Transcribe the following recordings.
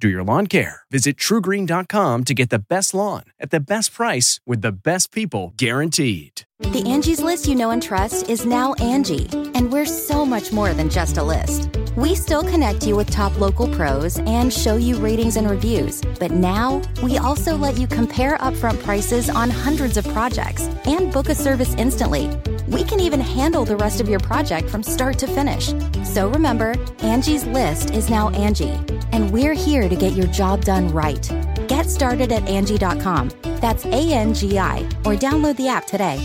do your lawn care. Visit trugreen.com to get the best lawn at the best price with the best people guaranteed. The Angie's list you know and trust is now Angie, and we're so much more than just a list. We still connect you with top local pros and show you ratings and reviews, but now we also let you compare upfront prices on hundreds of projects and book a service instantly. We can even handle the rest of your project from start to finish. So remember, Angie's list is now Angie, and we're here to get your job done right. Get started at Angie.com. That's A N G I, or download the app today.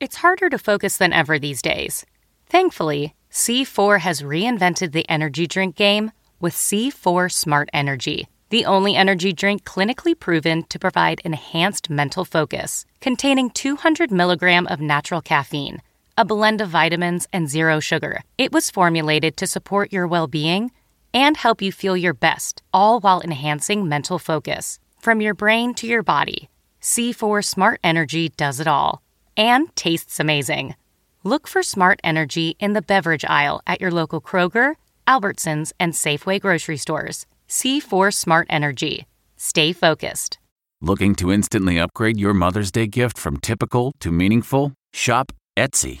It's harder to focus than ever these days. Thankfully, C4 has reinvented the energy drink game with C4 Smart Energy, the only energy drink clinically proven to provide enhanced mental focus, containing 200 milligram of natural caffeine, a blend of vitamins, and zero sugar. It was formulated to support your well being and help you feel your best, all while enhancing mental focus. From your brain to your body, C4 Smart Energy does it all and tastes amazing. Look for Smart Energy in the beverage aisle at your local Kroger, Albertsons, and Safeway grocery stores. C4 Smart Energy. Stay focused. Looking to instantly upgrade your Mother's Day gift from typical to meaningful? Shop Etsy.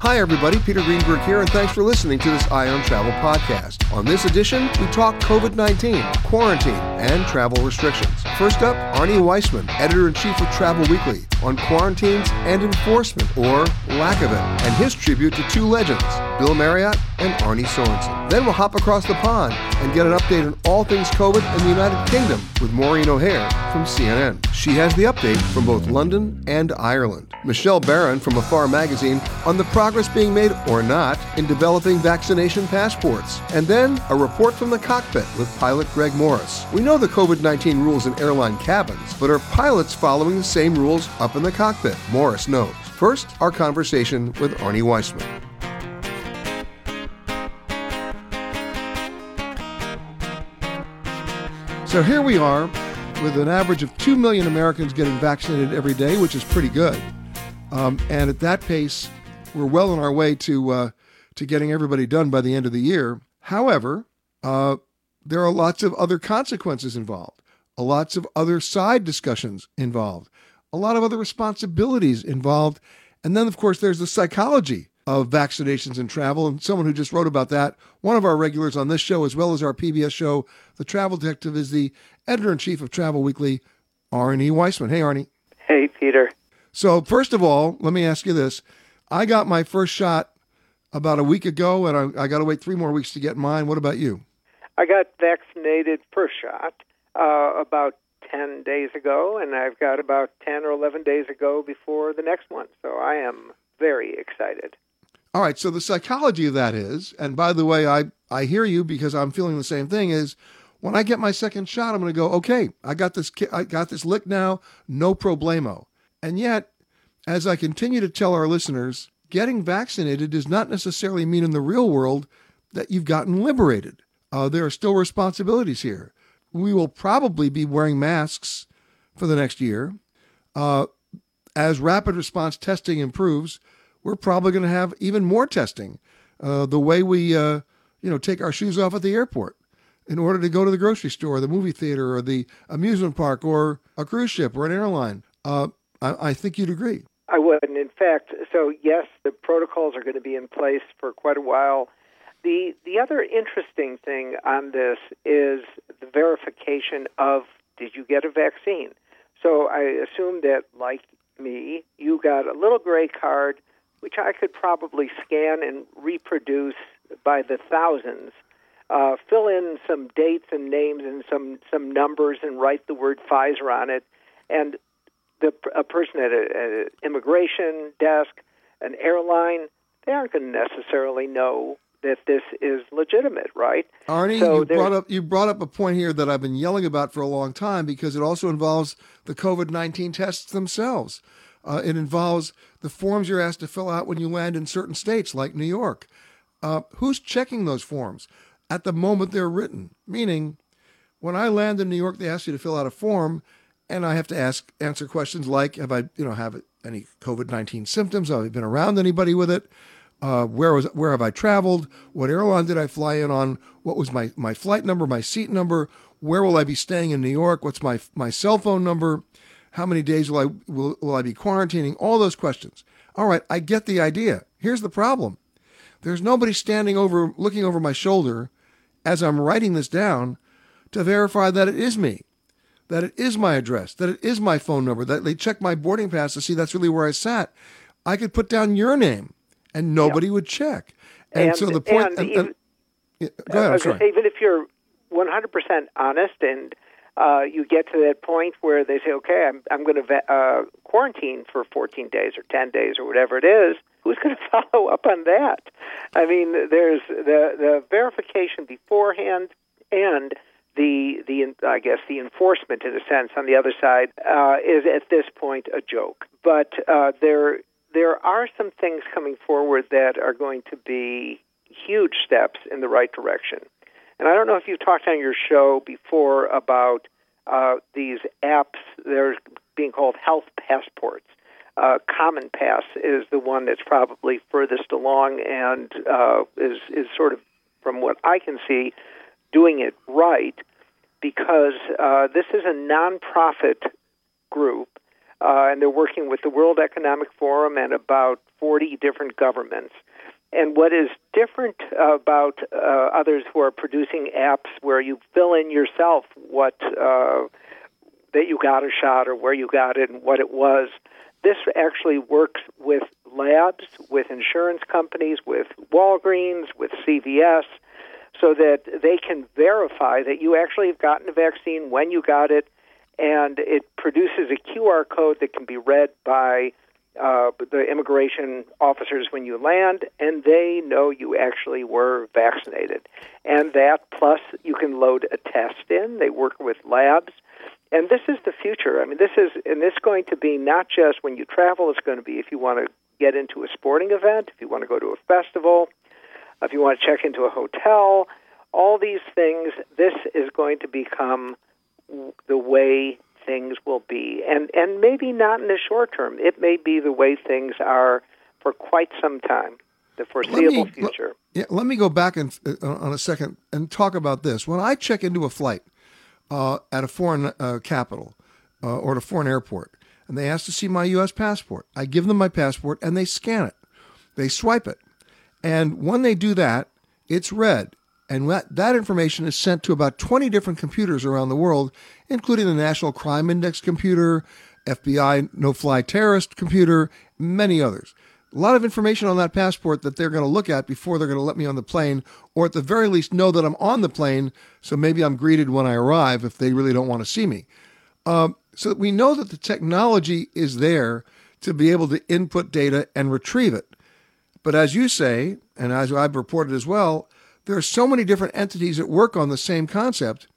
Hi, everybody. Peter Greenberg here, and thanks for listening to this Eye on Travel podcast. On this edition, we talk COVID 19, quarantine, and travel restrictions. First up, Arnie Weissmann, editor in chief of Travel Weekly, on quarantines and enforcement, or lack of it, and his tribute to two legends, Bill Marriott and Arnie Sorenson. Then we'll hop across the pond and get an update on all things COVID in the United Kingdom with Maureen O'Hare from CNN. She has the update from both London and Ireland. Michelle Baran from Afar Magazine on the progress being made or not in developing vaccination passports. And then a report from the cockpit with pilot Greg Morris. We know the COVID 19 rules in airline cabins, but are pilots following the same rules up in the cockpit? Morris knows. First, our conversation with Arnie Weissmann. So here we are with an average of 2 million Americans getting vaccinated every day, which is pretty good. Um, and at that pace, we're well on our way to, uh, to getting everybody done by the end of the year. However, uh, there are lots of other consequences involved, lots of other side discussions involved, a lot of other responsibilities involved. And then, of course, there's the psychology of vaccinations and travel. And someone who just wrote about that, one of our regulars on this show, as well as our PBS show, The Travel Detective, is the editor in chief of Travel Weekly, Arnie Weissmann. Hey, Arnie. Hey, Peter. So, first of all, let me ask you this. I got my first shot about a week ago, and I, I got to wait three more weeks to get mine. What about you? I got vaccinated first shot uh, about 10 days ago, and I've got about 10 or 11 days ago before the next one. So I am very excited. All right. So the psychology of that is, and by the way, I, I hear you because I'm feeling the same thing, is when I get my second shot, I'm going to go, okay, I got this, I got this lick now, no problemo. And yet, as I continue to tell our listeners, getting vaccinated does not necessarily mean in the real world that you've gotten liberated. Uh, there are still responsibilities here. We will probably be wearing masks for the next year. Uh, as rapid response testing improves, we're probably going to have even more testing. Uh, the way we, uh, you know, take our shoes off at the airport in order to go to the grocery store, or the movie theater, or the amusement park, or a cruise ship, or an airline. I, I think you'd agree. I would. And in fact, so yes, the protocols are going to be in place for quite a while. The the other interesting thing on this is the verification of did you get a vaccine. So I assume that, like me, you got a little gray card, which I could probably scan and reproduce by the thousands. Uh, fill in some dates and names and some some numbers and write the word Pfizer on it, and the a person at an immigration desk, an airline, they aren't going to necessarily know that this is legitimate, right? Arnie, so you brought up you brought up a point here that I've been yelling about for a long time because it also involves the COVID nineteen tests themselves. Uh, it involves the forms you're asked to fill out when you land in certain states, like New York. Uh, who's checking those forms at the moment they're written? Meaning, when I land in New York, they ask you to fill out a form, and I have to ask answer questions like, "Have I, you know, have any COVID nineteen symptoms? Have I been around anybody with it?" Uh, where was where have I traveled? What airline did I fly in on? What was my, my flight number, my seat number? Where will I be staying in New York? What's my my cell phone number? How many days will I will, will I be quarantining? All those questions. All right, I get the idea. Here's the problem. There's nobody standing over looking over my shoulder as I'm writing this down to verify that it is me, that it is my address, that it is my phone number, that they check my boarding pass to see that's really where I sat. I could put down your name and nobody would check. And, and, so the point. And, and, even, yeah, go ahead. I'm sorry. Even if you're 100% honest and uh, you get to that point where they say, okay, I'm, I'm going to uh, quarantine for 14 days or 10 days or whatever it is, who's going to follow up on that? I mean, there's the, the verification beforehand and the, the I guess, the enforcement, in a sense, on the other side uh, is at this point a joke. But uh, there there are some things coming forward that are going to be huge steps in the right direction. And I don't know if you've talked on your show before about uh, these apps. They're being called health passports. Uh, CommonPass is the one that's probably furthest along and uh, is is sort of, from what I can see, doing it right because uh, this is a nonprofit group uh, and they're working with the World Economic Forum and about 40 different governments. And what is different about uh, others who are producing apps where you fill in yourself what uh, that you got a shot or where you got it and what it was, this actually works with labs, with insurance companies, with Walgreens, with CVS, so that they can verify that you actually have gotten a vaccine when you got it and it produces a QR code that can be read by uh, the immigration officers when you land, and they know you actually were vaccinated. And that, plus, you can load a test in. They work with labs. And this is the future. I mean, this is, and this is going to be not just when you travel, it's going to be if you want to get into a sporting event, if you want to go to a festival, if you want to check into a hotel, all these things, this is going to become the way things will be, and and maybe not in the short term. It may be the way things are for quite some time, the foreseeable me, future. yeah, let me go back and, uh, on a second and talk about this. When I check into a flight uh, at a foreign uh, capital uh, or at a foreign airport, and they ask to see my U.S. passport, I give them my passport and they scan it, they swipe it, and when they do that, it's read And that, that information is sent to about 20 different computers around the world, including the National Crime Index computer, FBI no fly terrorist computer, many others. A lot of information on that passport that they're going to look at before they're going to let me on the plane, or at the very least know that I'm on the plane, so maybe I'm greeted when I arrive if they really don't want to see me. Um, so we know that the technology is there to be able to input data and retrieve it. But as you say, and as I've reported as well, there are so many different entities that work on the same concept,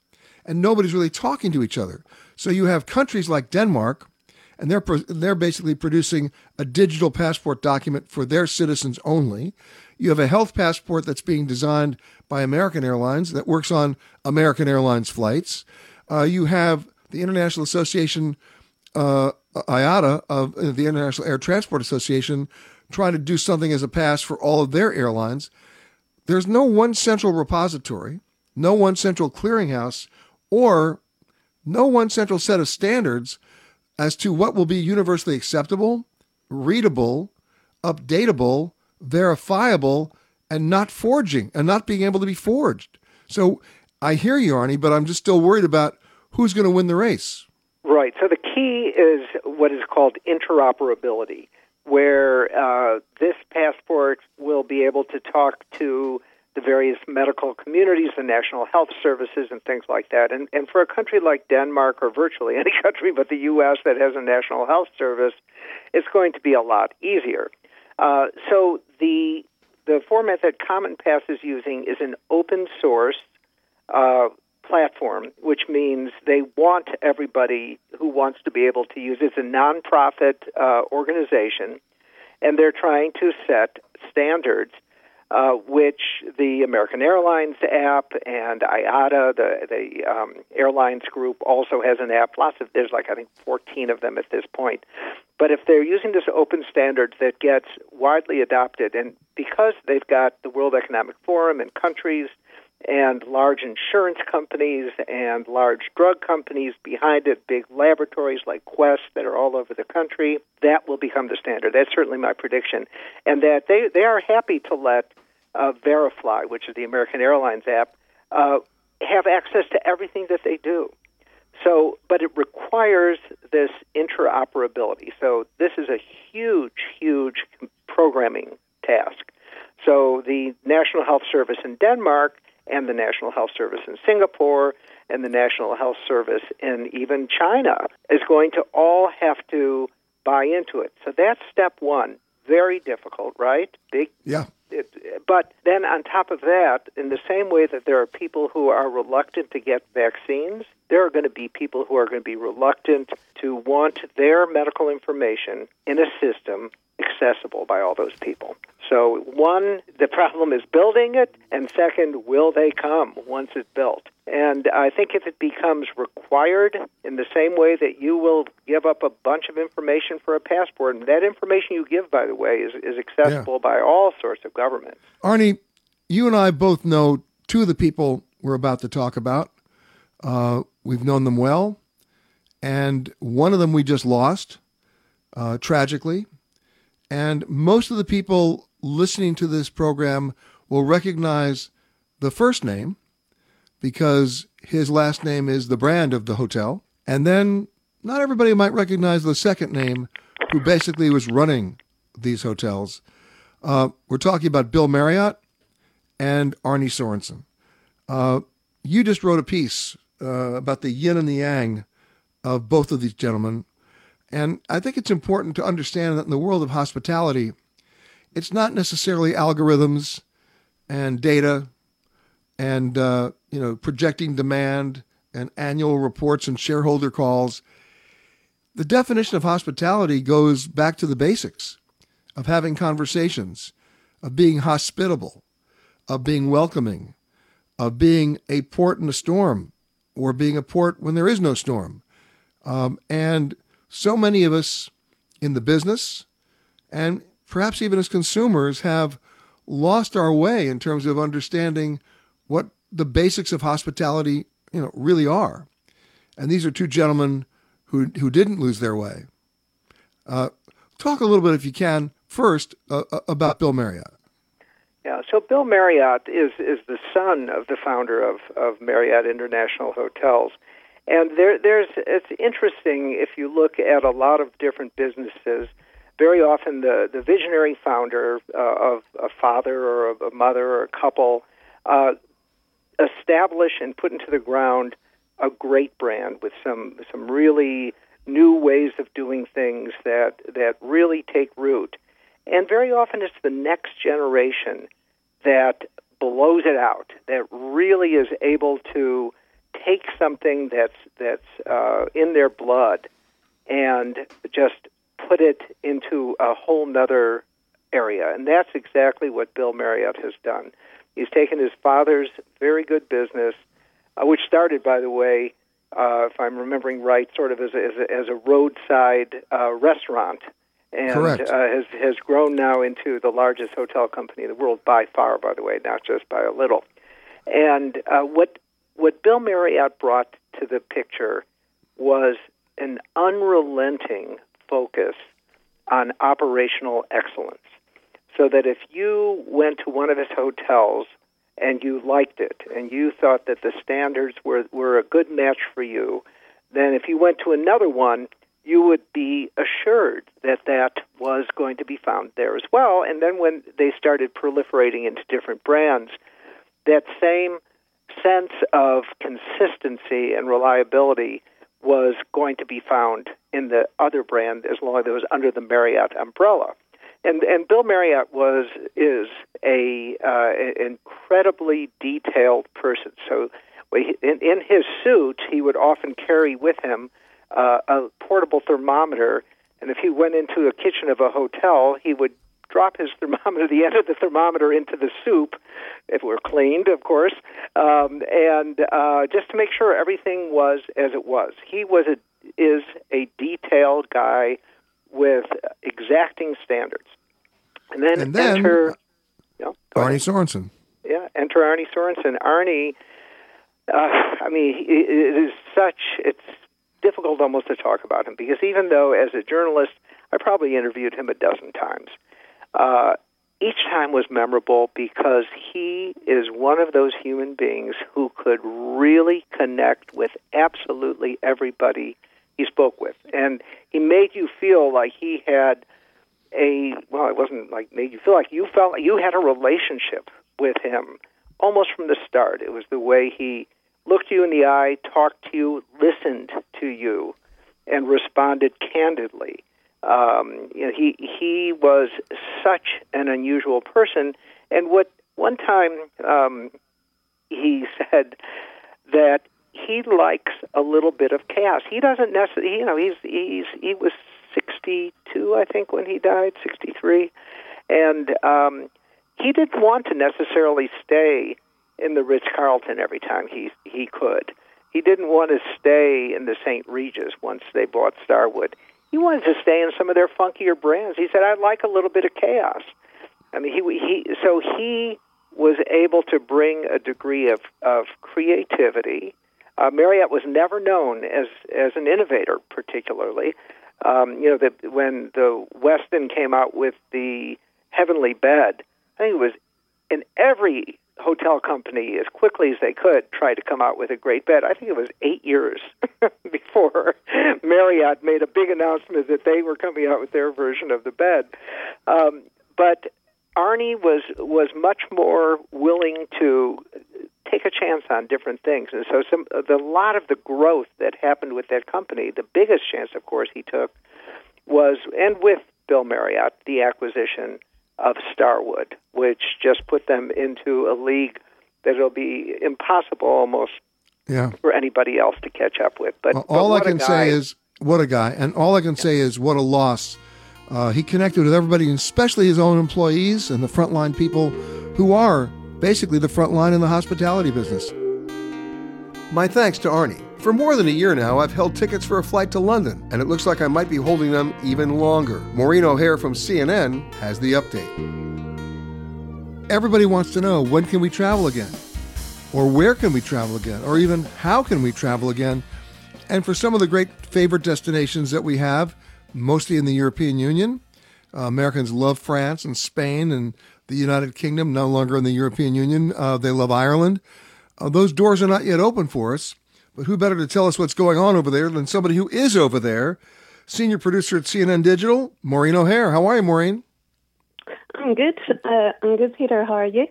and nobody's really talking to each other. So you have countries like Denmark, and they're they're basically producing a digital passport document for their citizens only. You have a health passport that's being designed by American Airlines that works on American Airlines flights. Uh, you have the International Association uh, IATA of uh, the International Air Transport Association trying to do something as a pass for all of their airlines. There's no one central repository, no one central clearinghouse, or no one central set of standards as to what will be universally acceptable, readable, updatable, verifiable, and not forging and not being able to be forged. So I hear you, Arnie, but I'm just still worried about who's going to win the race. Right. So the key is what is called interoperability, where uh, this passport will be able to talk to the various medical communities, the national health services, and things like that. And, and for a country like Denmark, or virtually any country but the U.S. that has a national health service, it's going to be a lot easier. Uh, so the the format that CommonPass is using is an open source uh, platform, which means they want everybody who wants to be able to use it. It's a nonprofit uh, organization, and they're trying to set standards. Uh, which the American Airlines app and IATA, the the um, airlines group, also has an app. Lots of there's like I think 14 of them at this point. But if they're using this open standard that gets widely adopted, and because they've got the World Economic Forum and countries and large insurance companies and large drug companies behind it, big laboratories like Quest that are all over the country. That will become the standard. That's certainly my prediction. And that they, they are happy to let uh, Verifly, which is the American Airlines app, uh, have access to everything that they do. So, but it requires this interoperability. So, this is a huge, huge programming task. So, the National Health Service in Denmark and the National Health Service in Singapore and the National Health Service in even China is going to all have to buy into it. So that's step one. Very difficult, right? Big. Yeah. It, but then on top of that, in the same way that there are people who are reluctant to get vaccines, there are going to be people who are going to be reluctant to want their medical information in a system accessible by all those people. So, one, the problem is building it, and second, will they come once it's built? And I think if it becomes required in the same way that you will give up a bunch of information for a passport, and that information you give, by the way, is, is accessible yeah. by all sorts of governments. Arnie, you and I both know two of the people we're about to talk about. Uh, we've known them well, and one of them we just lost, uh, tragically. And most of the people listening to this program will recognize the first name because his last name is the brand of the hotel. And then not everybody might recognize the second name, who basically was running these hotels. Uh, we're talking about Bill Marriott and Arnie Sorenson. Uh, you just wrote a piece uh, about the yin and the yang of both of these gentlemen and I think it's important to understand that in the world of hospitality, it's not necessarily algorithms and data and uh, you know projecting demand and annual reports and shareholder calls. The definition of hospitality goes back to the basics of having conversations, of being hospitable, of being welcoming, of being a port in a storm, or being a port when there is no storm. Um, and so many of us in the business and perhaps even as consumers have lost our way in terms of understanding what the basics of hospitality you know really are. And these are two gentlemen who who didn't lose their way. Uh, talk a little bit if you can first uh, uh about bill marriott. Yeah, so Bill Marriott is is the son of the founder of of Marriott International Hotels, and there there's it's interesting if you look at a lot of different businesses. Very often, the the visionary founder uh, of a father or a mother or a couple uh, establish and put into the ground a great brand with some some really new ways of doing things that that really take root. And very often it's the next generation that blows it out, that really is able to take something that's that's uh, in their blood and just put it into a whole nother area. And that's exactly what Bill Marriott has done. He's taken his father's very good business, uh, which started, by the way, uh, if I'm remembering right, sort of as a, as a, as a roadside uh, restaurant, and uh, has has grown now into the largest hotel company in the world by far. By the way, not just by a little. And uh, what what Bill Marriott brought to the picture was an unrelenting focus on operational excellence. So that if you went to one of his hotels and you liked it and you thought that the standards were, were a good match for you, then if you went to another one, you would be assured that that was going to be found there as well. And then when they started proliferating into different brands, that same sense of consistency and reliability was going to be found in the other brand as long as it was under the Marriott umbrella and and Bill Marriott was is a uh, incredibly detailed person. So in, in his suit, he would often carry with him uh, a portable thermometer, and if he went into a kitchen of a hotel, he would drop his thermometer, the end of the thermometer, into the soup, if it were cleaned, of course, um, and uh, just to make sure everything was as it was. He was a is a detailed guy with exacting standards. And then, and then enter you know, Arnie Sorenson. Yeah, enter Arnie Sorenson. Arnie, uh, I mean, it is such, it's difficult almost to talk about him because even though as a journalist, I probably interviewed him a dozen times. Uh, each time was memorable because he is one of those human beings who could really connect with absolutely everybody he spoke with. And he made you feel like he had a well, it wasn't like made you feel like you felt like you had a relationship with him almost from the start. It was the way he looked you in the eye, talked to you, listened to you, and responded candidly. Um, you know, he he was such an unusual person, and what one time um, he said that he likes a little bit of chaos. He doesn't necessarily, you know, he's he's he was 62, I think, when he died, 63, and um, he didn't want to necessarily stay in the Ritz Carlton every time he he could. He didn't want to stay in the St. Regis once they bought Starwood. He wanted to stay in some of their funkier brands. He said, "I'd like a little bit of chaos." I mean, he he so he was able to bring a degree of of creativity. Uh, Marriott was never known as as an innovator, particularly. Um, you know, that when the Westin came out with the Heavenly Bed, I think it was in every hotel company as quickly as they could try to come out with a great bed. I think it was eight years before Marriott made a big announcement that they were coming out with their version of the bed. Um, but Arnie was was much more willing to take a chance on different things. And so, some the lot of the growth that happened with that company, the biggest chance, of course, he took was, and with Bill Marriott, the acquisition of Starwood, which just put them into a league that it'll be impossible almost yeah. for anybody else to catch up with. But, well, all but I can say is, what a guy, and all I can yeah. say is, what a loss. Uh, he connected with everybody, especially his own employees and the frontline people who are basically the front line in the hospitality business. My thanks to Arnie. For more than a year now, I've held tickets for a flight to London, and it looks like I might be holding them even longer. Maureen O'Hare from CNN has the update. Everybody wants to know when can we travel again? Or where can we travel again? Or even how can we travel again? And for some of the great favorite destinations that we have, mostly in the European Union, uh, Americans love France and Spain and the United Kingdom, no longer in the European Union. Uh, they love Ireland. Uh, those doors are not yet open for us, but who better to tell us what's going on over there than somebody who is over there? Senior producer at CNN Digital, Maureen O'Hare. How are you, Maureen? I'm good. Uh, I'm good, Peter. How are you?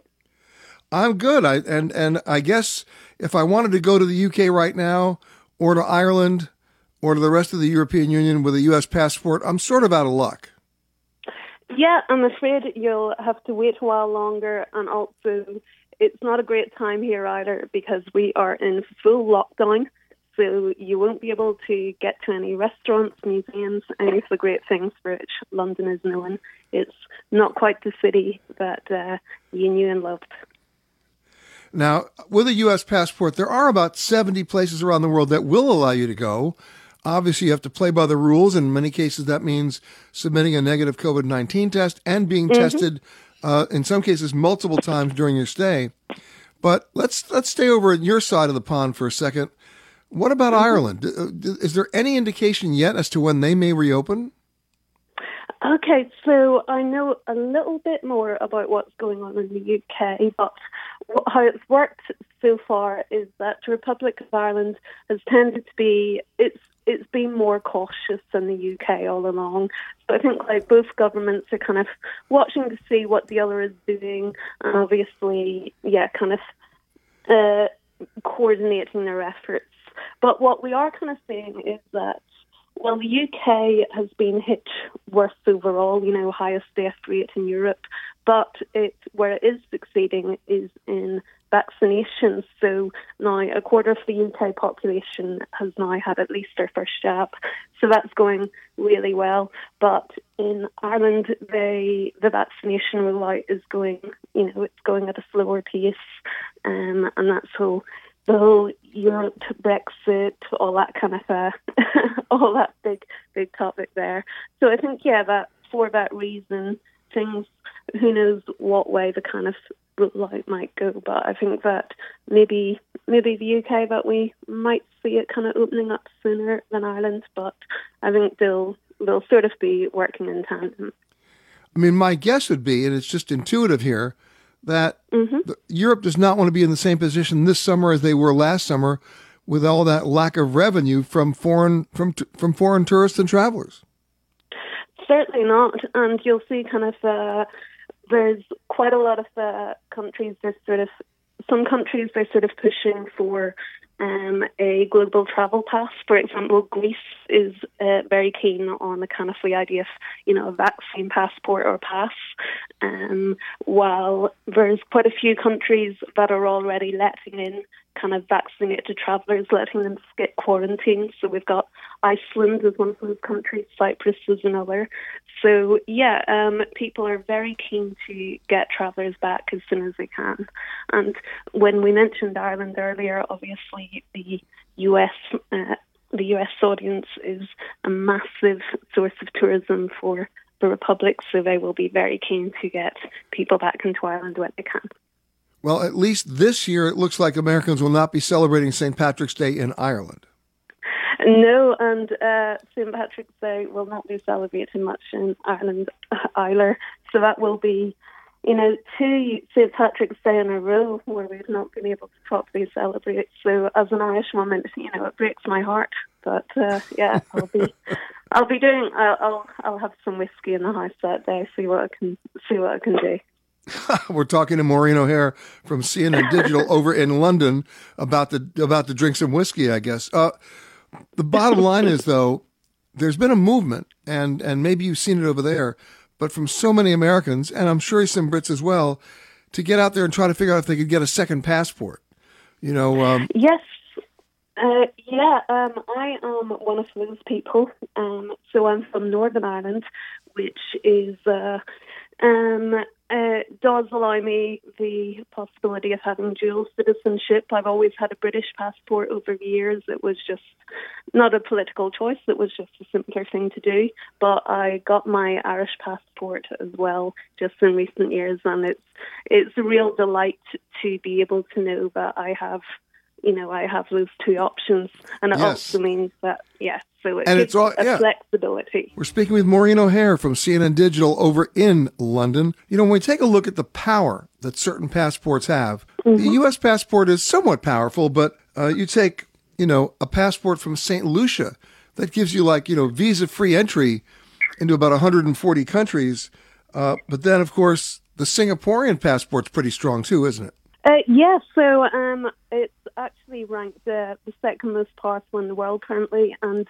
I'm good. I and and I guess if I wanted to go to the UK right now, or to Ireland, or to the rest of the European Union with a U.S. passport, I'm sort of out of luck. Yeah, I'm afraid you'll have to wait a while longer, and also it's not a great time here either because we are in full lockdown. So you won't be able to get to any restaurants, museums, any of the great things for which London is known. It's not quite the city that uh, you knew and loved. Now, with a U.S. passport, there are about 70 places around the world that will allow you to go. Obviously, you have to play by the rules. And in many cases, that means submitting a negative COVID 19 test and being mm-hmm. tested, uh, in some cases, multiple times during your stay. But let's let's stay over at your side of the pond for a second. What about mm-hmm. Ireland? Uh, is there any indication yet as to when they may reopen? Okay, so I know a little bit more about what's going on in the UK, but how it's worked so far is that the Republic of Ireland has tended to be it's it's been more cautious than the UK all along. So I think like both governments are kind of watching to see what the other is doing, and obviously, yeah, kind of uh, coordinating their efforts. But what we are kind of seeing is that well, the UK has been hit worse overall, you know, highest death rate in Europe, but it, where it is succeeding is in vaccinations. So now a quarter of the UK population has now had at least their first jab. So that's going really well. But in Ireland, they, the vaccination rollout is going, you know, it's going at a slower pace. Um, and that's so the whole Europe, Brexit, all that kind of uh, all that big big topic there. So I think yeah, that for that reason, things who knows what way the kind of light might go, but I think that maybe maybe the UK that we might see it kind of opening up sooner than Ireland, but I think they'll they'll sort of be working in tandem. I mean, my guess would be, and it's just intuitive here, that mm-hmm. Europe does not want to be in the same position this summer as they were last summer, with all that lack of revenue from foreign from from foreign tourists and travelers. Certainly not, and you'll see kind of uh, there's quite a lot of uh, countries. There's sort of some countries they're sort of pushing for um, a global travel pass. For example, Greece is uh, very keen on the kind of the idea of, you know, a vaccine passport or pass, um, while there's quite a few countries that are already letting in kind of vaccinated travellers, letting them skip quarantine. So we've got Iceland as one of those countries, Cyprus is another. So yeah, um, people are very keen to get travellers back as soon as they can. And when we mentioned Ireland earlier, obviously the US. Uh, the US audience is a massive source of tourism for the Republic, so they will be very keen to get people back into Ireland when they can. Well, at least this year, it looks like Americans will not be celebrating St. Patrick's Day in Ireland. No, and uh, St. Patrick's Day will not be celebrated much in Ireland either. So that will be, you know, two St. Patrick's Day in a row where we've not been able to properly celebrate. So as an Irish woman, you know, it breaks my heart. But uh, yeah, I'll be, I'll be doing. I'll, I'll, I'll have some whiskey in the house that day. See what I can, see what I can do. We're talking to Maureen O'Hare from CNN Digital over in London about the about the drink some whiskey, I guess. Uh, the bottom line is though, there's been a movement, and and maybe you've seen it over there, but from so many Americans, and I'm sure some Brits as well, to get out there and try to figure out if they could get a second passport. You know. Um, yes. Uh, yeah, um, I am one of those people. Um, so I'm from Northern Ireland, which is uh, um, uh, does allow me the possibility of having dual citizenship. I've always had a British passport over the years. It was just not a political choice. It was just a simpler thing to do. But I got my Irish passport as well just in recent years, and it's it's a real delight to be able to know that I have, you know, I have those two options, and it yes. also means that yeah. So it and it's all, yeah. flexibility. We're speaking with Maureen O'Hare from CNN Digital over in London. You know, when we take a look at the power that certain passports have, mm-hmm. the U.S. passport is somewhat powerful, but uh, you take, you know, a passport from St. Lucia that gives you like, you know, visa free entry into about 140 countries. Uh, but then, of course, the Singaporean passport's pretty strong too, isn't it? Uh, yes, so um, it's actually ranked uh, the second most powerful in the world currently, and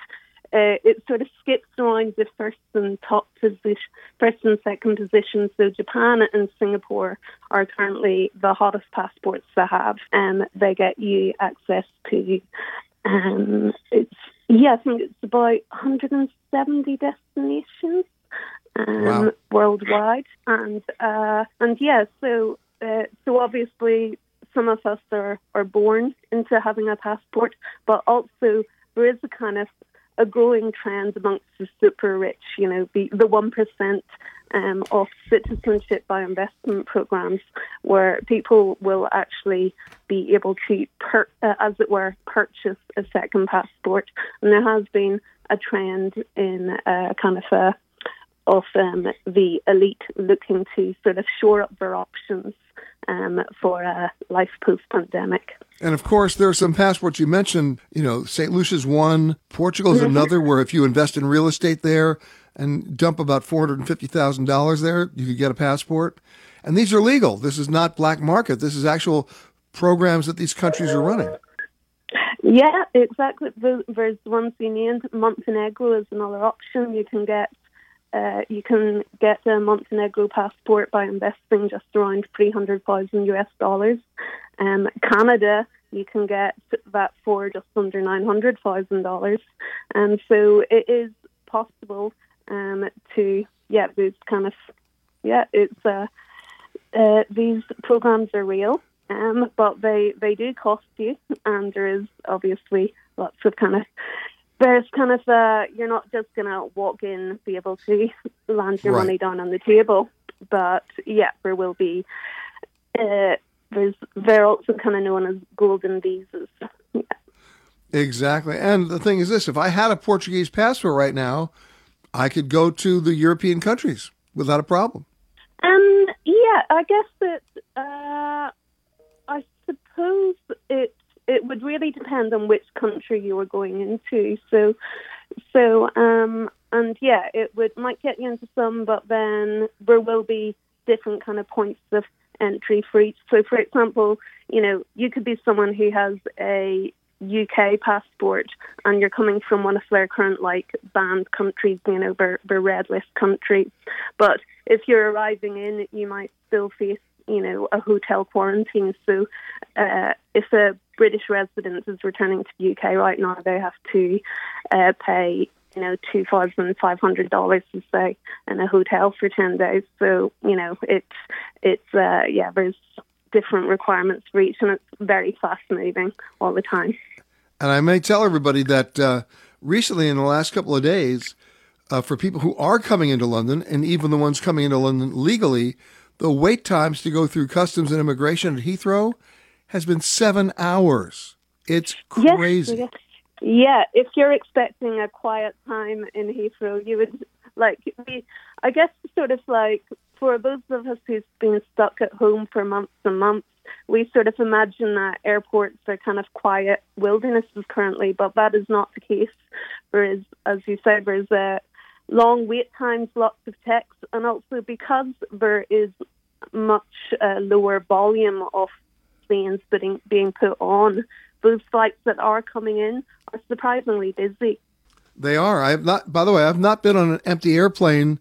uh, it sort of skips around the first and top position, first and second position. So Japan and Singapore are currently the hottest passports to have, and they get you access to. Um, it's yeah, I think it's about 170 destinations um, wow. worldwide, and uh, and yeah, so uh, so obviously some of us are, are born into having a passport, but also there is a kind of a growing trend amongst the super rich, you know, the, the 1% um, of citizenship by investment programs where people will actually be able to, per, uh, as it were, purchase a second passport. And there has been a trend in uh, kind of a of um, the elite looking to sort of shore up their options um, for a life post pandemic. And of course, there are some passports you mentioned. You know, St. Lucia's one, Portugal is mm-hmm. another, where if you invest in real estate there and dump about four hundred and fifty thousand dollars there, you could get a passport. And these are legal. This is not black market. This is actual programs that these countries are running. Yeah, exactly. There's ones you named. Montenegro is another option. You can get uh, you can get a Montenegro passport by investing just around 300,000 US dollars. Um, Canada, you can get that for just under $900,000. And so it is possible um, to, yeah, these kind of, yeah, it's, uh, uh, these programs are real. Um, but they, they do cost you, and there is obviously lots of kind of there's kind of a, you're not just going to walk in, be able to land your right. money down on the table. But yeah, there will be, uh, there's, they're also kind of known as golden visas. Yeah. Exactly. And the thing is this if I had a Portuguese passport right now, I could go to the European countries without a problem. Um, yeah, I guess that, uh, I suppose it it would really depend on which country you were going into. So, so um, and yeah, it would might get you into some, but then there will be different kind of points of entry for each. So, for example, you know, you could be someone who has a UK passport and you're coming from one of their current like banned countries, you know, their, their red list countries. But if you're arriving in, you might still face you know, a hotel quarantine. So uh, if a British residents is returning to the UK right now, they have to uh, pay, you know, two thousand five hundred dollars to stay in a hotel for ten days. So you know, it's it's uh, yeah, there's different requirements for each, and it's very fast moving all the time. And I may tell everybody that uh, recently, in the last couple of days, uh, for people who are coming into London, and even the ones coming into London legally, the wait times to go through customs and immigration at Heathrow has been seven hours. It's crazy. Yes, yeah, if you're expecting a quiet time in Heathrow, you would like we. I guess sort of like for those of us who've been stuck at home for months and months, we sort of imagine that airports are kind of quiet wildernesses currently, but that is not the case. There is, as you said, there's a long wait times, lots of checks, and also because there is much uh, lower volume of being, being put on, those flights that are coming in are surprisingly busy. They are. I have not. By the way, I've not been on an empty airplane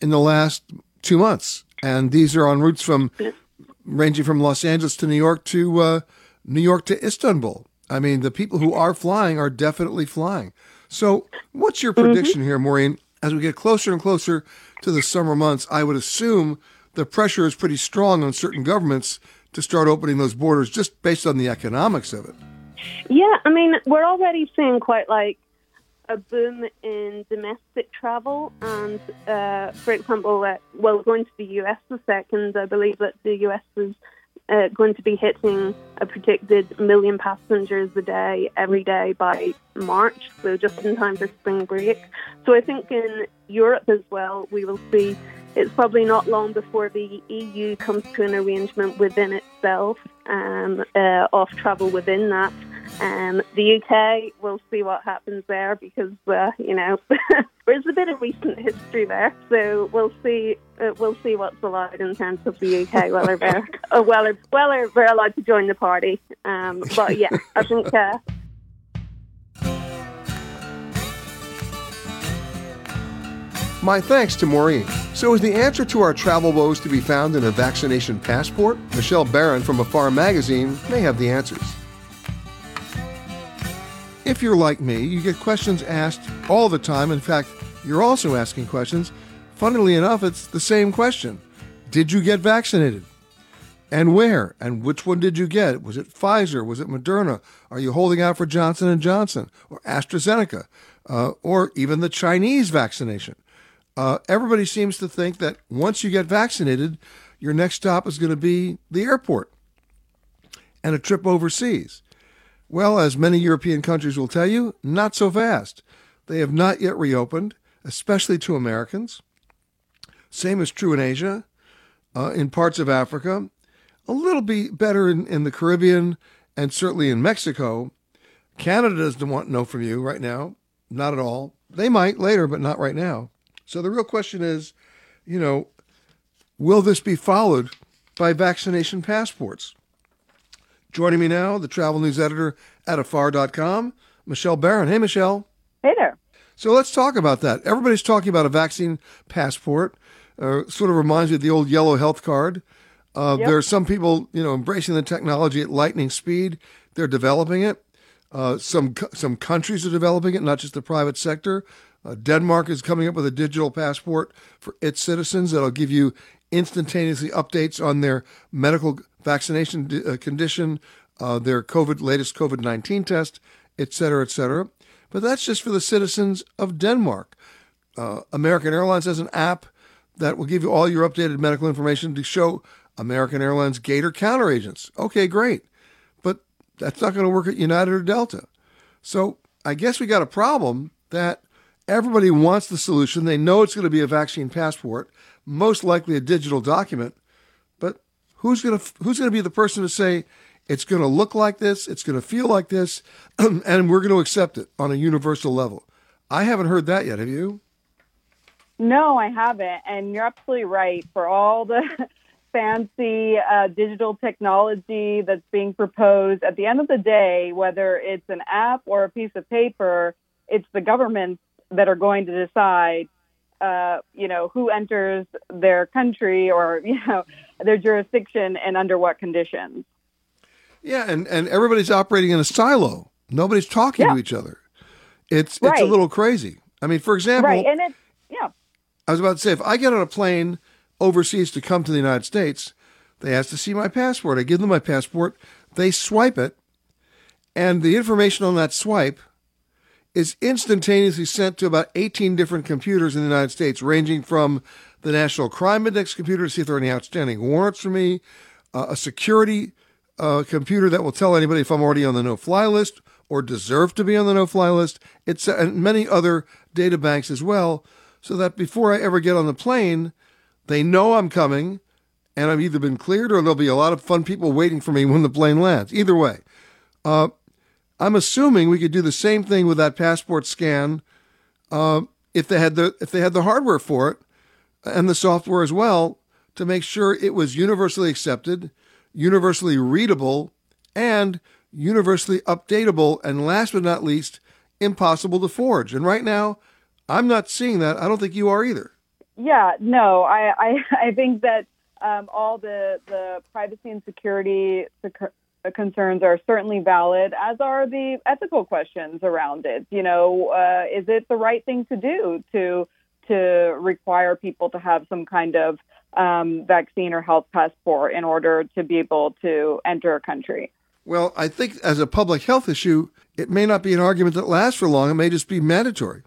in the last two months, and these are on routes from ranging from Los Angeles to New York to uh, New York to Istanbul. I mean, the people who are flying are definitely flying. So, what's your mm-hmm. prediction mm-hmm. here, Maureen? as we get closer and closer to the summer months, I would assume the pressure is pretty strong on certain governments to start opening those borders just based on the economics of it. Yeah, I mean, we're already seeing quite like a boom in domestic travel. And uh, for example, uh, well, going to the US a second, I believe that the US is uh, going to be hitting a predicted million passengers a day every day by March, so just in time for spring break. So I think in Europe as well, we will see it's probably not long before the EU comes to an arrangement within itself um, uh, of travel within that. Um, the UK, we'll see what happens there because uh, you know there's a bit of recent history there, so we'll see. Uh, we'll see what's allowed in terms of the UK, whether they're uh, whether whether they're allowed to join the party. Um, but yeah, I think. My thanks to Maureen. So, is the answer to our travel woes to be found in a vaccination passport? Michelle Baran from Afar Magazine may have the answers. If you're like me, you get questions asked all the time. In fact, you're also asking questions. Funnily enough, it's the same question Did you get vaccinated? And where? And which one did you get? Was it Pfizer? Was it Moderna? Are you holding out for Johnson & Johnson or AstraZeneca? Uh, or even the Chinese vaccination? Uh, everybody seems to think that once you get vaccinated, your next stop is going to be the airport and a trip overseas. Well, as many European countries will tell you, not so fast. They have not yet reopened, especially to Americans. Same is true in Asia, uh, in parts of Africa, a little bit better in, in the Caribbean, and certainly in Mexico. Canada doesn't want to know from you right now, not at all. They might later, but not right now. So the real question is, you know, will this be followed by vaccination passports? Joining me now, the travel news editor at afar.com, Michelle Baran. Hey, Michelle. Hey there. So let's talk about that. Everybody's talking about a vaccine passport. Uh, sort of reminds me of the old yellow health card. Uh, yep. There are some people, you know, embracing the technology at lightning speed. They're developing it. Uh, some some countries are developing it, not just the private sector. Uh, Denmark is coming up with a digital passport for its citizens that'll give you instantaneously updates on their medical vaccination d- uh, condition, uh, their COVID latest COVID nineteen test, et cetera, et cetera. But that's just for the citizens of Denmark. Uh, American Airlines has an app that will give you all your updated medical information to show American Airlines gate or counter agents. Okay, great, but that's not going to work at United or Delta. So I guess we got a problem that Everybody wants the solution. They know it's going to be a vaccine passport, most likely a digital document. But who's going to who's going to be the person to say it's going to look like this, it's going to feel like this, and we're going to accept it on a universal level? I haven't heard that yet. Have you? No, I haven't. And you're absolutely right. For all the fancy uh, digital technology that's being proposed, at the end of the day, whether it's an app or a piece of paper, it's the government's that are going to decide, uh, you know, who enters their country or you know their jurisdiction and under what conditions. Yeah, and and everybody's operating in a silo. Nobody's talking yeah. to each other. It's it's right. a little crazy. I mean, for example, right, and it's yeah. I was about to say, if I get on a plane overseas to come to the United States, they ask to see my passport. I give them my passport. They swipe it, and the information on that swipe is instantaneously sent to about 18 different computers in the United States, ranging from the National Crime Index computer to see if there are any outstanding warrants for me, uh, a security uh, computer that will tell anybody if I'm already on the no-fly list or deserve to be on the no-fly list. It's uh, and many other data banks as well, so that before I ever get on the plane, they know I'm coming, and I've either been cleared or there'll be a lot of fun people waiting for me when the plane lands. Either way. Uh, I'm assuming we could do the same thing with that passport scan uh, if they had the if they had the hardware for it and the software as well to make sure it was universally accepted, universally readable, and universally updatable, and last but not least, impossible to forge. And right now, I'm not seeing that. I don't think you are either. Yeah, no, I I, I think that um, all the the privacy and security concerns are certainly valid, as are the ethical questions around it. You know, uh, is it the right thing to do to to require people to have some kind of um, vaccine or health passport in order to be able to enter a country? Well, I think as a public health issue, it may not be an argument that lasts for long. It may just be mandatory.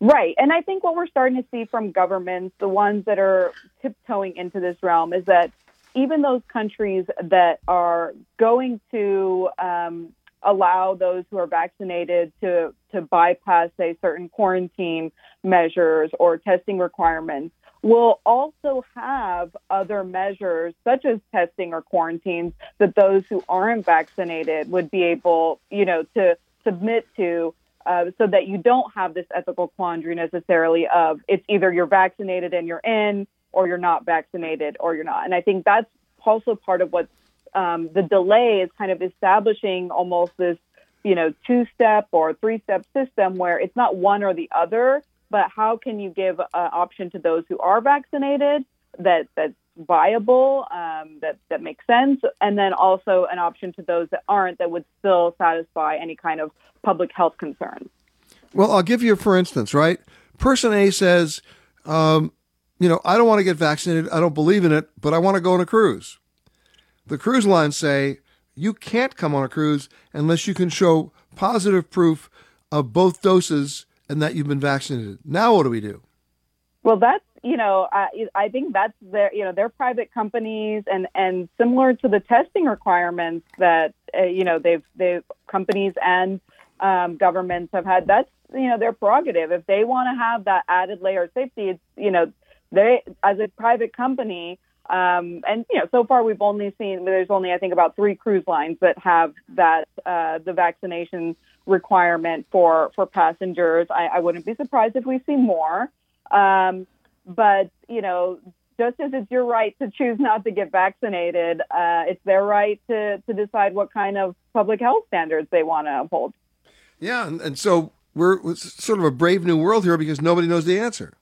Right. And I think what we're starting to see from governments, the ones that are tiptoeing into this realm, is that even those countries that are going to um, allow those who are vaccinated to to bypass, say, certain quarantine measures or testing requirements will also have other measures such as testing or quarantines that those who aren't vaccinated would be able, you know, to submit to uh, so that you don't have this ethical quandary necessarily of it's either you're vaccinated and you're in or you're not vaccinated or you're not. And I think that's also part of what um, the delay is kind of establishing almost this, you know, two step or three step system where it's not one or the other, but how can you give an option to those who are vaccinated that that's viable, um, that that makes sense, and then also an option to those that aren't that would still satisfy any kind of public health concerns. Well, I'll give you for instance, right? Person A says, um, you know, I don't want to get vaccinated. I don't believe in it, but I want to go on a cruise. The cruise lines say you can't come on a cruise unless you can show positive proof of both doses and that you've been vaccinated. Now, what do we do? Well, that's you know, I, I think that's their you know they're private companies and and similar to the testing requirements that uh, you know they've they companies and um, governments have had. That's you know their prerogative. If they want to have that added layer of safety, it's you know they as a private company. Um, and you know, so far we've only seen there's only I think about three cruise lines that have that uh, the vaccination requirement for for passengers. I, I wouldn't be surprised if we see more. Um, but you know, just as it's your right to choose not to get vaccinated, uh, it's their right to to decide what kind of public health standards they want to uphold. Yeah, and, and so we're sort of a brave new world here because nobody knows the answer.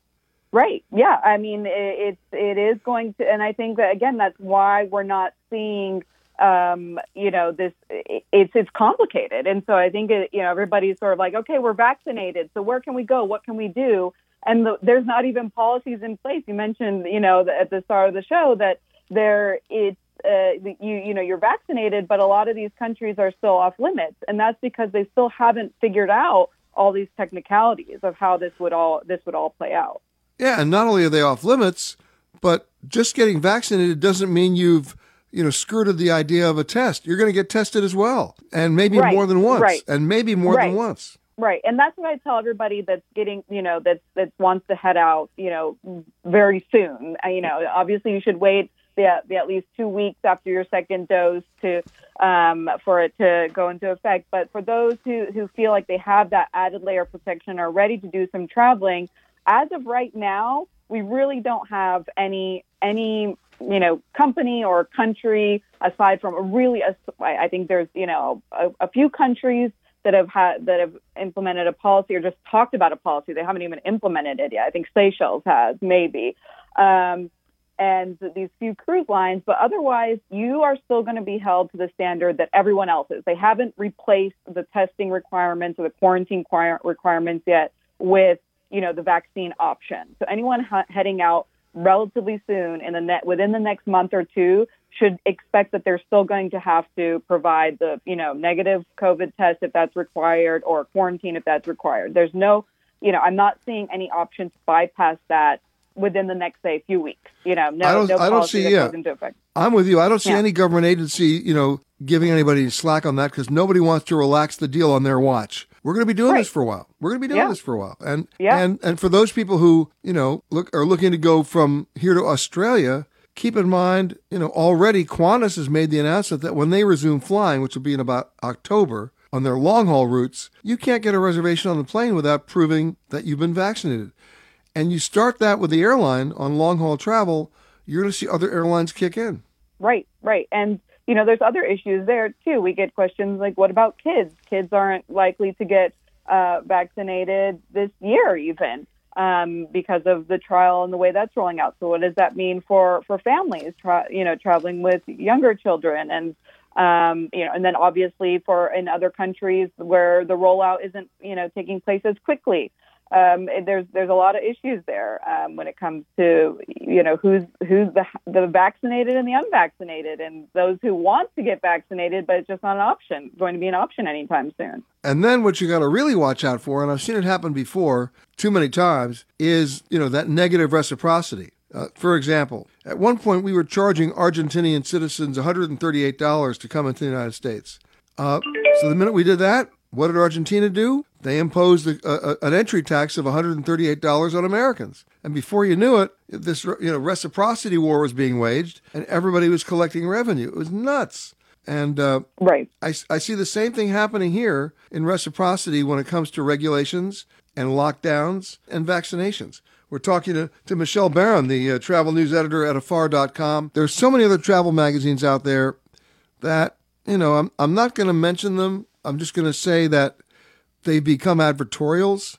Right. Yeah. I mean, it, it is going to, and I think that again, that's why we're not seeing, um, you know, this. It, it's it's complicated, and so I think it, you know everybody's sort of like, okay, we're vaccinated, so where can we go? What can we do? And the, there's not even policies in place. You mentioned, you know, at the start of the show that there it's uh, you you know you're vaccinated, but a lot of these countries are still off limits, and that's because they still haven't figured out all these technicalities of how this would all this would all play out. Yeah, and not only are they off limits, but just getting vaccinated doesn't mean you've you know skirted the idea of a test. You're going to get tested as well, and maybe right, more than once, right. and maybe more right. than once. Right, and that's what I tell everybody that's getting, you know, that that wants to head out, you know, very soon. You know, obviously you should wait the, the at least two weeks after your second dose to um, for it to go into effect. But for those who who feel like they have that added layer of protection, are ready to do some traveling, as of right now, we really don't have any any you know company or country aside from a really a, I think there's you know a, a few countries that have had that have implemented a policy or just talked about a policy. They haven't even implemented it yet. I think Seychelles has maybe. Um, and these few cruise lines, but otherwise, you are still going to be held to the standard that everyone else is. They haven't replaced the testing requirements or the quarantine requirements yet with you know, the vaccine option. So anyone ha- heading out relatively soon in the net within the next month or two should expect that they're still going to have to provide the, you know, negative COVID test if that's required or quarantine if that's required. There's no, you know, I'm not seeing any option to bypass that within the next say few weeks. You know, no, I don't, no I don't see. Yeah, I'm with you. I don't see yeah. any government agency, you know, giving anybody slack on that because nobody wants to relax the deal on their watch. We're going to be doing right. this for a while. We're going to be doing yeah. this for a while. And yeah. and and for those people who, you know, look are looking to go from here to Australia, keep in mind, you know, already Qantas has made the announcement that when they resume flying, which will be in about October, on their long haul routes, you can't get a reservation on the plane without proving that you've been vaccinated. And you start that with the airline on long haul travel, you're going to see other airlines kick in. Right, right. And you know, there's other issues there too. We get questions like, what about kids? Kids aren't likely to get uh, vaccinated this year, even um, because of the trial and the way that's rolling out. So, what does that mean for for families? Tra- you know, traveling with younger children, and um, you know, and then obviously for in other countries where the rollout isn't you know taking place as quickly um, there's there's a lot of issues there um, when it comes to you know who's who's the the vaccinated and the unvaccinated, and those who want to get vaccinated, but it's just not an option going to be an option anytime soon. And then what you got to really watch out for, and I've seen it happen before too many times, is you know that negative reciprocity. Uh, for example, at one point we were charging Argentinian citizens $138 to come into the United States. Uh, so the minute we did that, what did Argentina do? They imposed a, a, an entry tax of $138 on Americans. And before you knew it, this you know reciprocity war was being waged, and everybody was collecting revenue. It was nuts. And uh, right, I, I see the same thing happening here in reciprocity when it comes to regulations and lockdowns and vaccinations. We're talking to, to Michelle Baran, the uh, travel news editor at afar.com. There's so many other travel magazines out there that, you know, I'm, I'm not going to mention them. I'm just going to say that they become advertorials.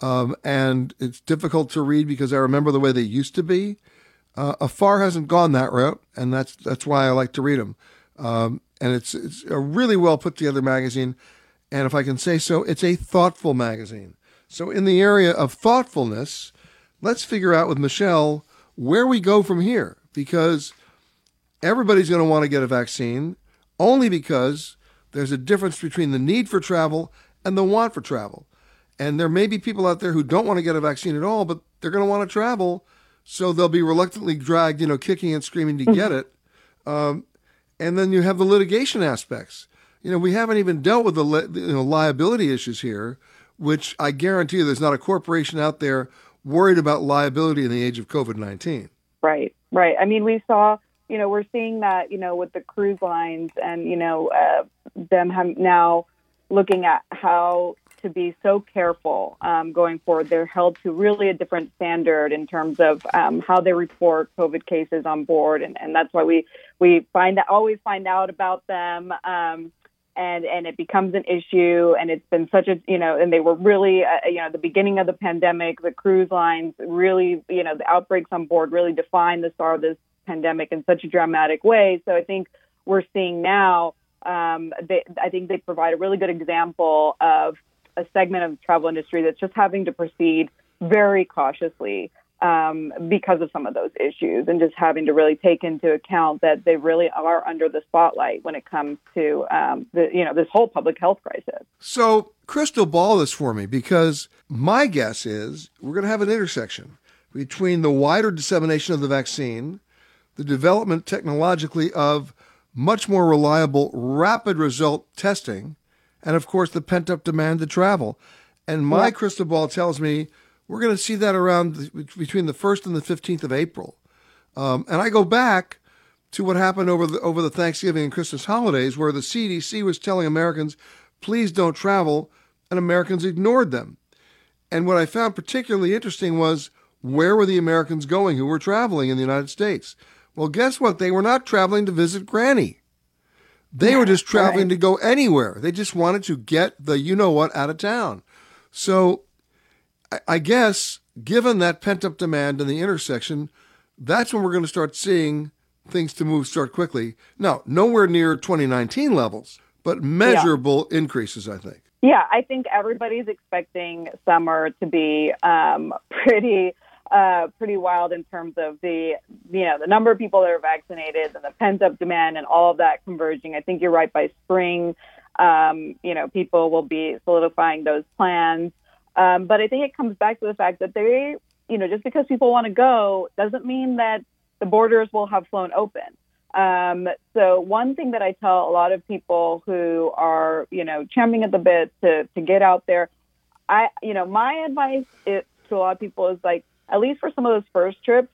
Um, and it's difficult to read because I remember the way they used to be. Uh, Afar hasn't gone that route, and that's that's why I like to read them. Um, and it's it's a really well put together magazine, and if I can say so, it's a thoughtful magazine. So in the area of thoughtfulness, let's figure out with Michelle where we go from here, because everybody's going to want to get a vaccine, only because there's a difference between the need for travel and the want for travel. And there may be people out there who don't want to get a vaccine at all, but they're going to want to travel, so they'll be reluctantly dragged, you know, kicking and screaming to get it. Um, and then you have the litigation aspects. You know, we haven't even dealt with the you know, liability issues here, which I guarantee you there's not a corporation out there worried about liability in the age of COVID 19. Right, right. I mean, we saw, you know, we're seeing that, you know, with the cruise lines and, you know, uh, them have now looking at how to be so careful um, going forward. They're held to really a different standard in terms of um, how they report COVID cases on board, and, and that's why we we find that always find out about them. Um, and and it becomes an issue and it's been such a you know and they were really uh, you know the beginning of the pandemic the cruise lines really you know the outbreaks on board really defined the start of this pandemic in such a dramatic way so i think we're seeing now um, they, I think they provide a really good example of a segment of the travel industry that's just having to proceed very cautiously um, because of some of those issues and just having to really take into account that they really are under the spotlight when it comes to um, the, you know this whole public health crisis. So crystal ball this for me because my guess is we're going to have an intersection between the wider dissemination of the vaccine, the development technologically of much more reliable rapid result testing, and of course the pent up demand to travel. And my crystal ball tells me we're going to see that around the, between the 1st and the 15th of April. Um, and I go back to what happened over the over the Thanksgiving and Christmas holidays, where the CDC was telling Americans, "Please don't travel," and Americans ignored them. And what I found particularly interesting was where were the Americans going who were traveling in the United States? Well, guess what? They were not traveling to visit Granny. They yeah, were just traveling right. to go anywhere. They just wanted to get the you know what out of town. So I, I guess given that pent up demand in the intersection, that's when we're going to start seeing things to move start quickly. Now, nowhere near 2019 levels, but measurable yeah. increases, I think. Yeah, I think everybody's expecting summer to be um, pretty uh, pretty wild in terms of the you know the number of people that are vaccinated and the pent up demand and all of that converging. I think you're right. By spring, um, you know, people will be solidifying those plans. Um, but I think it comes back to the fact that they, you know, just because people want to go doesn't mean that the borders will have flown open. Um, so one thing that I tell a lot of people who are, you know, champing at the bit to to get out there, I, you know, my advice is, to a lot of people is like at least for some of those first trips,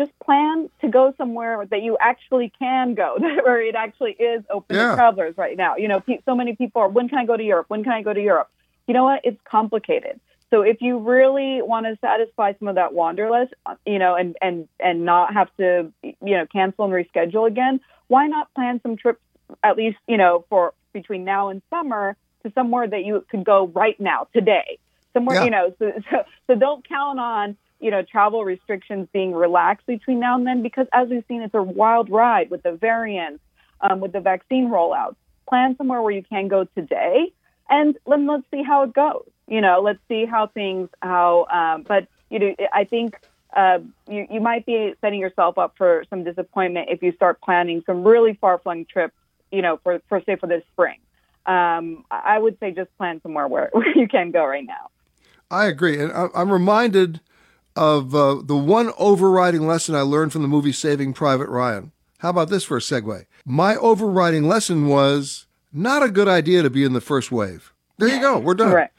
just plan to go somewhere that you actually can go, where it actually is open yeah. to travelers right now. You know, so many people are, when can I go to Europe? When can I go to Europe? You know what? It's complicated. So if you really want to satisfy some of that wanderlust, uh, you know, and and and not have to, you know, cancel and reschedule again, why not plan some trips at least, you know, for between now and summer to somewhere that you could go right now, today, somewhere, yeah. you know. So, so so don't count on you know, travel restrictions being relaxed between now and then because as we've seen, it's a wild ride with the variants, um, with the vaccine rollouts. Plan somewhere where you can go today and let, let's see how it goes. You know, let's see how things, how, um, but, you know, I think uh, you, you might be setting yourself up for some disappointment if you start planning some really far flung trips, you know, for, for say for this spring. Um, I would say just plan somewhere where, where you can go right now. I agree. And I'm reminded of uh, the one overriding lesson I learned from the movie Saving Private Ryan. How about this for a segue? My overriding lesson was not a good idea to be in the first wave. There you go. We're done. Right.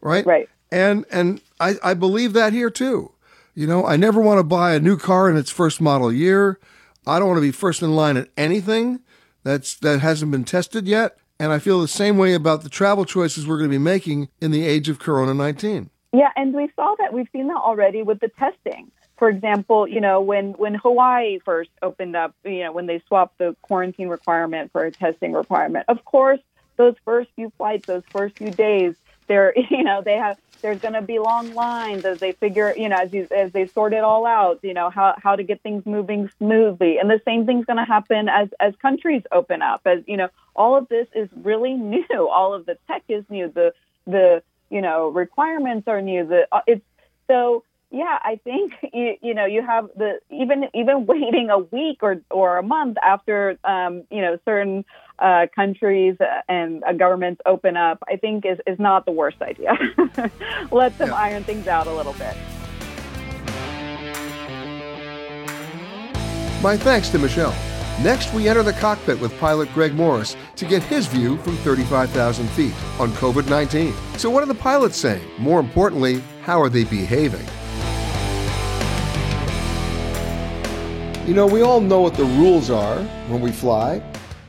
Right. Right. And and I, I believe that here too. You know, I never want to buy a new car in its first model year. I don't want to be first in line at anything that's that hasn't been tested yet. And I feel the same way about the travel choices we're going to be making in the age of Corona 19. Yeah, and we saw that. We've seen that already with the testing. For example, you know, when, when Hawaii first opened up, you know, when they swapped the quarantine requirement for a testing requirement, of course, those first few flights, those first few days, they're, you know, they have, there's going to be long lines as they figure, you know, as, you, as they sort it all out, you know, how, how to get things moving smoothly. And the same thing's going to happen as, as countries open up. As, you know, all of this is really new. All of the tech is new. The, the, you know, requirements are new. The, uh, it's so, yeah, I think you, you know you have the even even waiting a week or or a month after um, you know certain uh, countries and uh, governments open up, I think is is not the worst idea. Let them yeah. iron things out a little bit. My thanks to Michelle. Next, we enter the cockpit with pilot Greg Morris to get his view from 35,000 feet on COVID 19. So, what are the pilots saying? More importantly, how are they behaving? You know, we all know what the rules are when we fly.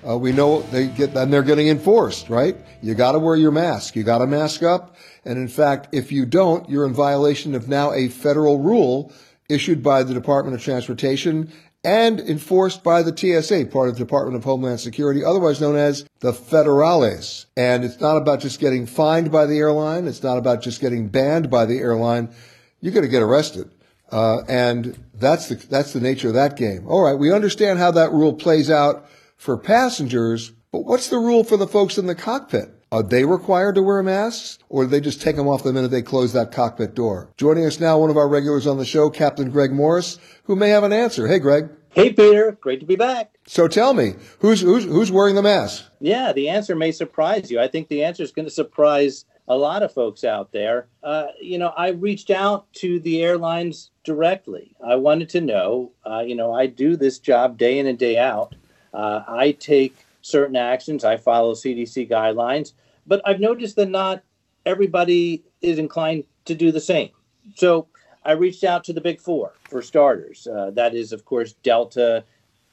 Uh, we know they get, and they're getting enforced, right? You got to wear your mask. You got to mask up. And in fact, if you don't, you're in violation of now a federal rule issued by the Department of Transportation and enforced by the TSA, part of the Department of Homeland Security, otherwise known as the federales. And it's not about just getting fined by the airline. It's not about just getting banned by the airline. You're going to get arrested. Uh, and that's the, that's the nature of that game. All right. We understand how that rule plays out for passengers, but what's the rule for the folks in the cockpit? Are they required to wear masks or do they just take them off the minute they close that cockpit door? Joining us now, one of our regulars on the show, Captain Greg Morris, who may have an answer. Hey, Greg. Hey, Peter. Great to be back. So tell me, who's, who's, who's wearing the mask? Yeah, the answer may surprise you. I think the answer is going to surprise a lot of folks out there. Uh, you know, I reached out to the airlines directly. I wanted to know, uh, you know, I do this job day in and day out. Uh, I take certain actions, I follow CDC guidelines. But I've noticed that not everybody is inclined to do the same. So I reached out to the big four for starters. Uh, that is, of course, Delta,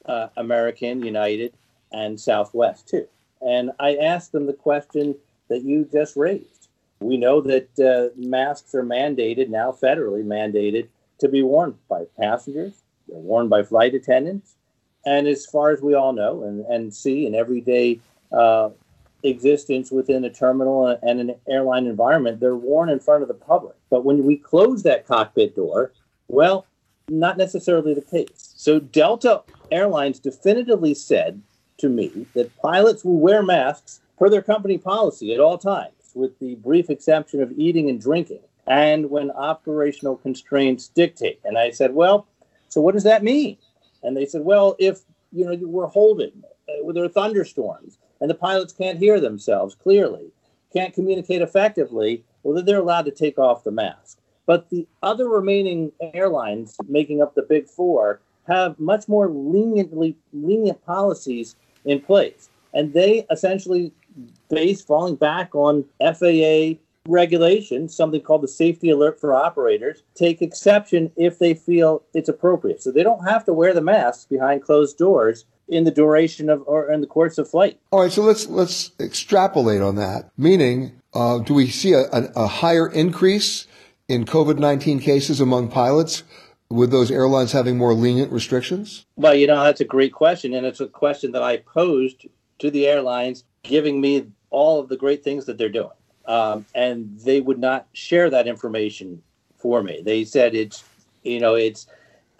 uh, American, United, and Southwest, too. And I asked them the question that you just raised. We know that uh, masks are mandated, now federally mandated, to be worn by passengers, they're worn by flight attendants. And as far as we all know and, and see in everyday uh, existence within a terminal and an airline environment, they're worn in front of the public. But when we close that cockpit door, well, not necessarily the case. So Delta Airlines definitively said to me that pilots will wear masks per their company policy at all times, with the brief exception of eating and drinking, and when operational constraints dictate. And I said, well, so what does that mean? And they said, well, if you know we're holding, uh, there are thunderstorms, and the pilots can't hear themselves clearly, can't communicate effectively, well, then they're allowed to take off the mask. But the other remaining airlines making up the big four have much more leniently lenient policies in place. And they essentially base falling back on FAA regulations, something called the safety alert for operators, take exception if they feel it's appropriate. So they don't have to wear the masks behind closed doors in the duration of or in the course of flight. All right, so let's let's extrapolate on that. Meaning, uh, do we see a, a, a higher increase in COVID nineteen cases among pilots? With those airlines having more lenient restrictions? Well, you know, that's a great question. And it's a question that I posed to the airlines, giving me all of the great things that they're doing. Um, and they would not share that information for me. They said it's, you know, it's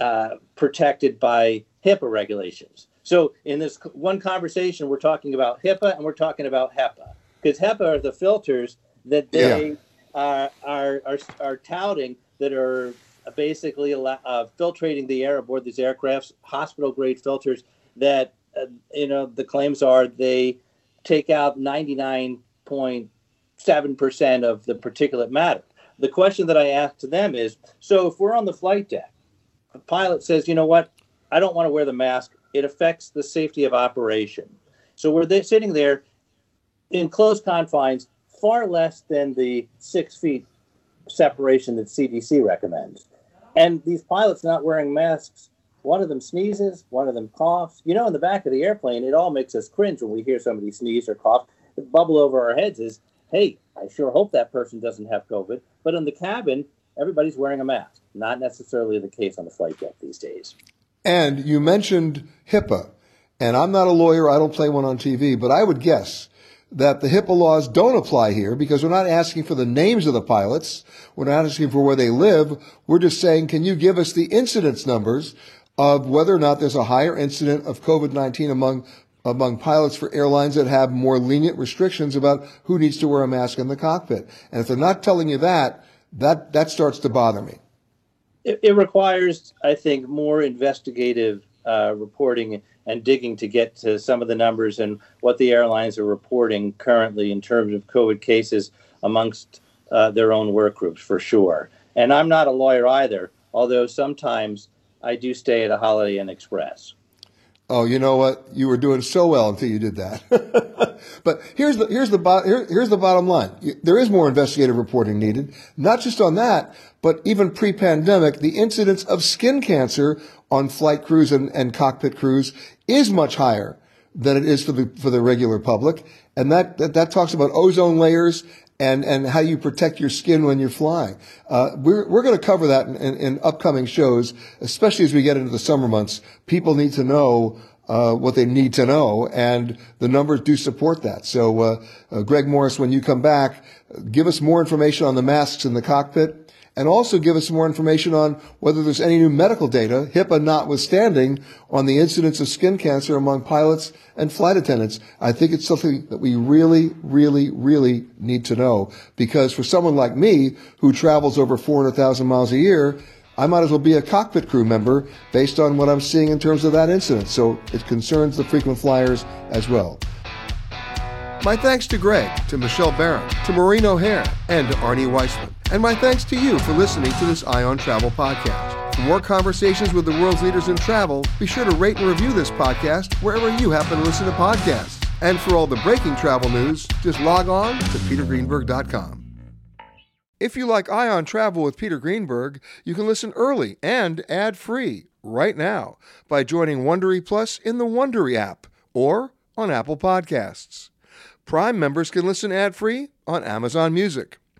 uh, protected by HIPAA regulations. So in this one conversation, we're talking about HIPAA and we're talking about HEPA because HEPA are the filters that they yeah. are, are, are, are touting that are basically uh, filtrating the air aboard these aircrafts, hospital grade filters that, uh, you know, the claims are they take out 99.7% of the particulate matter. the question that I ask to them is so if we're on the flight deck, the pilot says, you know what, I don't want to wear the mask. It affects the safety of operation. So we're sitting there in close confines, far less than the six feet separation that CDC recommends. And these pilots not wearing masks, one of them sneezes, one of them coughs. You know, in the back of the airplane, it all makes us cringe when we hear somebody sneeze or cough. The bubble over our heads is, hey, I sure hope that person doesn't have COVID. But in the cabin, everybody's wearing a mask. Not necessarily the case on the flight deck these days. And you mentioned HIPAA. And I'm not a lawyer, I don't play one on TV, but I would guess that the HIPAA laws don't apply here because we're not asking for the names of the pilots. We're not asking for where they live. We're just saying, can you give us the incidence numbers of whether or not there's a higher incident of COVID-19 among among pilots for airlines that have more lenient restrictions about who needs to wear a mask in the cockpit. And if they're not telling you that, that, that starts to bother me. It, it requires, I think, more investigative uh, reporting and digging to get to some of the numbers and what the airlines are reporting currently in terms of COVID cases amongst uh, their own work groups, for sure. And I'm not a lawyer either, although sometimes I do stay at a Holiday Inn Express. Oh, you know what? You were doing so well until you did that. but here's the here's the here, here's the bottom line. There is more investigative reporting needed, not just on that, but even pre-pandemic, the incidence of skin cancer on flight crews and, and cockpit crews is much higher than it is for the for the regular public, and that that, that talks about ozone layers and, and how you protect your skin when you're flying. Uh, we're, we're going to cover that in, in, in, upcoming shows, especially as we get into the summer months. People need to know uh, what they need to know, and the numbers do support that. So, uh, uh Greg Morris, when you come back, give us more information on the masks in the cockpit and also give us more information on whether there's any new medical data, HIPAA notwithstanding, on the incidence of skin cancer among pilots and flight attendants. I think it's something that we really, really, really need to know because for someone like me who travels over 400,000 miles a year, I might as well be a cockpit crew member based on what I'm seeing in terms of that incident. So it concerns the frequent flyers as well. My thanks to Greg, to Michelle Baran, to Maureen O'Hare, and to Arnie Weissmann. And my thanks to you for listening to this Eye on Travel podcast. For more conversations with the world's leaders in travel, be sure to rate and review this podcast wherever you happen to listen to podcasts. And for all the breaking travel news, just log on to petergreenberg.com. If you like Eye on Travel with Peter Greenberg, you can listen early and ad-free right now by joining Wondery Plus in the Wondery app or on Apple Podcasts. Prime members can listen ad-free on Amazon Music.